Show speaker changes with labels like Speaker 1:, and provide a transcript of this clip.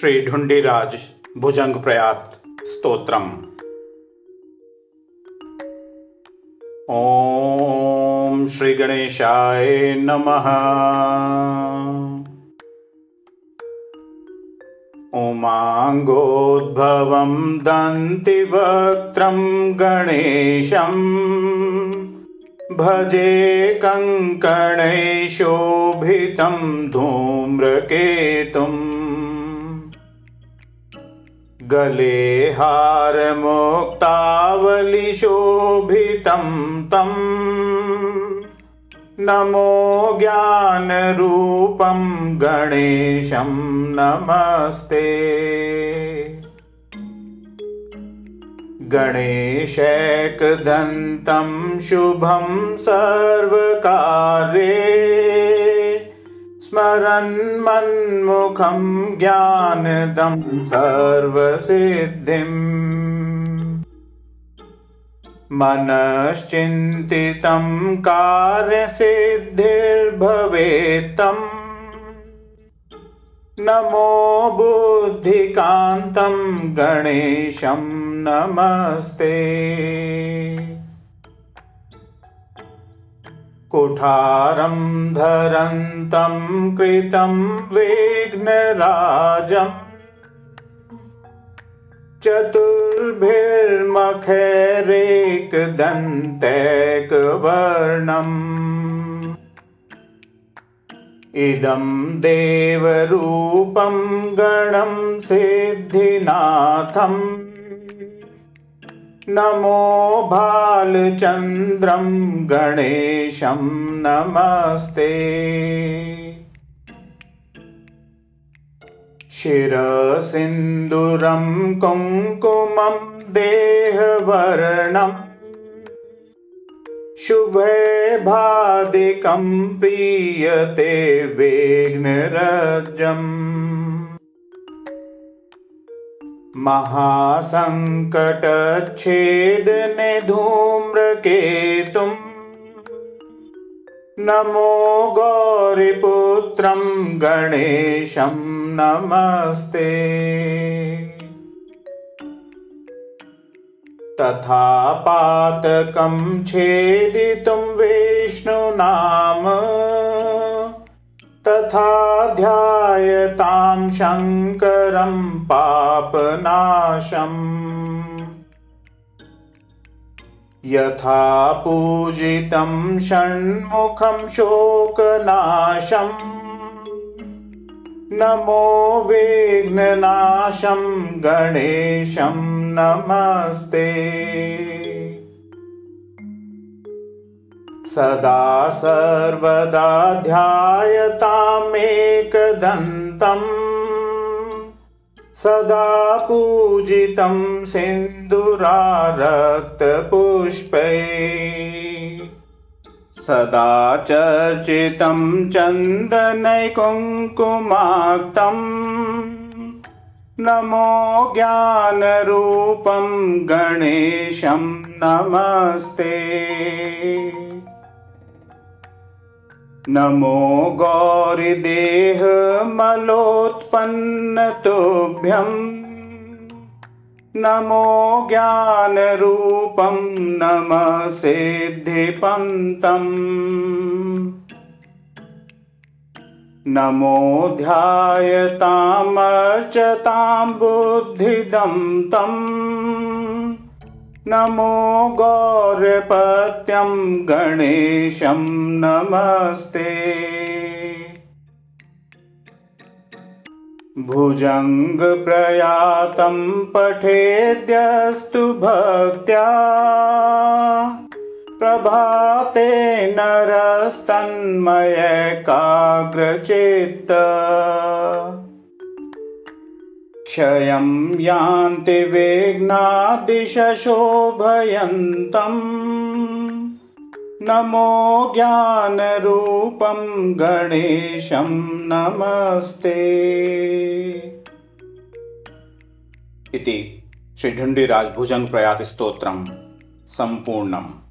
Speaker 1: श्रीढुण्डिराज भुजङ्गप्रयात् स्तोत्रम्। ॐ श्रीगणेशाय नमः। उमाङ्गोद्भवं दन्तिवक्त्रं गणेशम् भजे कङ्कणैशोभितं धूम्रकेतुम् गले हारमुक्तावलिशोभितं तम् नमो ज्ञानरूपं गणेशं नमस्ते। गणेशैकदन्तं शुभं सर्वकार्ये स्मरन्मन्मुखं ज्ञानदं सर्वसिद्धिम्। मनश्चिन्तितं कार्यसिद्धिर्भवेत्तम्। नमो बुद्धिकान्तं गणेशं नमस्ते कुठारं धरन्तं कृतं विघ्नराजम्। चतुर्भिर्मखैरेकदन्तैकवर्णम्। इदं देवरूपं गणं सिद्धिनाथम् नमो भालचन्द्रं गणेशं नमस्ते। शिरसिन्दुरं कुङ्कुमं देहवर्णम्। शुभैभादिकं प्रीयते वेग्नरजम् महासङ्कटच्छेदने धूम्रकेतुम् नमो गौरिपुत्रं गणेशं नमस्ते। तथा पातकं छेदितुं विष्णुनाम तथा ध्यायतां शङ्करं पापनाशम्। यथा पूजितं षण्मुखं शोकनाशम्। नमो विघ्ननाशं गणेशं नमस्ते सदा सर्वदा ध्यायतामेकदन्तम् सदा पूजितं सिन्दुरारक्तपुष्पै सदा चर्चितं चन्दनैकुङ्कुमाक्तम् नमो ज्ञानरूपं गणेशं नमस्ते नमो गौरिदेहमलोत्पन्नतोभ्यम् नमो ज्ञानरूपं नमः सिद्धिपन्तम् नमो ध्यायतामर्चतां बुद्धिदं तम् नमो गौरपत्यं गणेशं नमस्ते। भुजङ्गप्रयातं पठेद्यस्तु भक्त्या। प्रभाते नरस्तन्मयकाग्रचित्त क्षयं यान्ति वेग्नादिशशोभयन्तम्। नमो ज्ञानरूपं गणेशं नमस्ते। इति श्रीढुण्डिराजभुजङ्गप्रयातिस्तोत्रं सम्पूर्णम्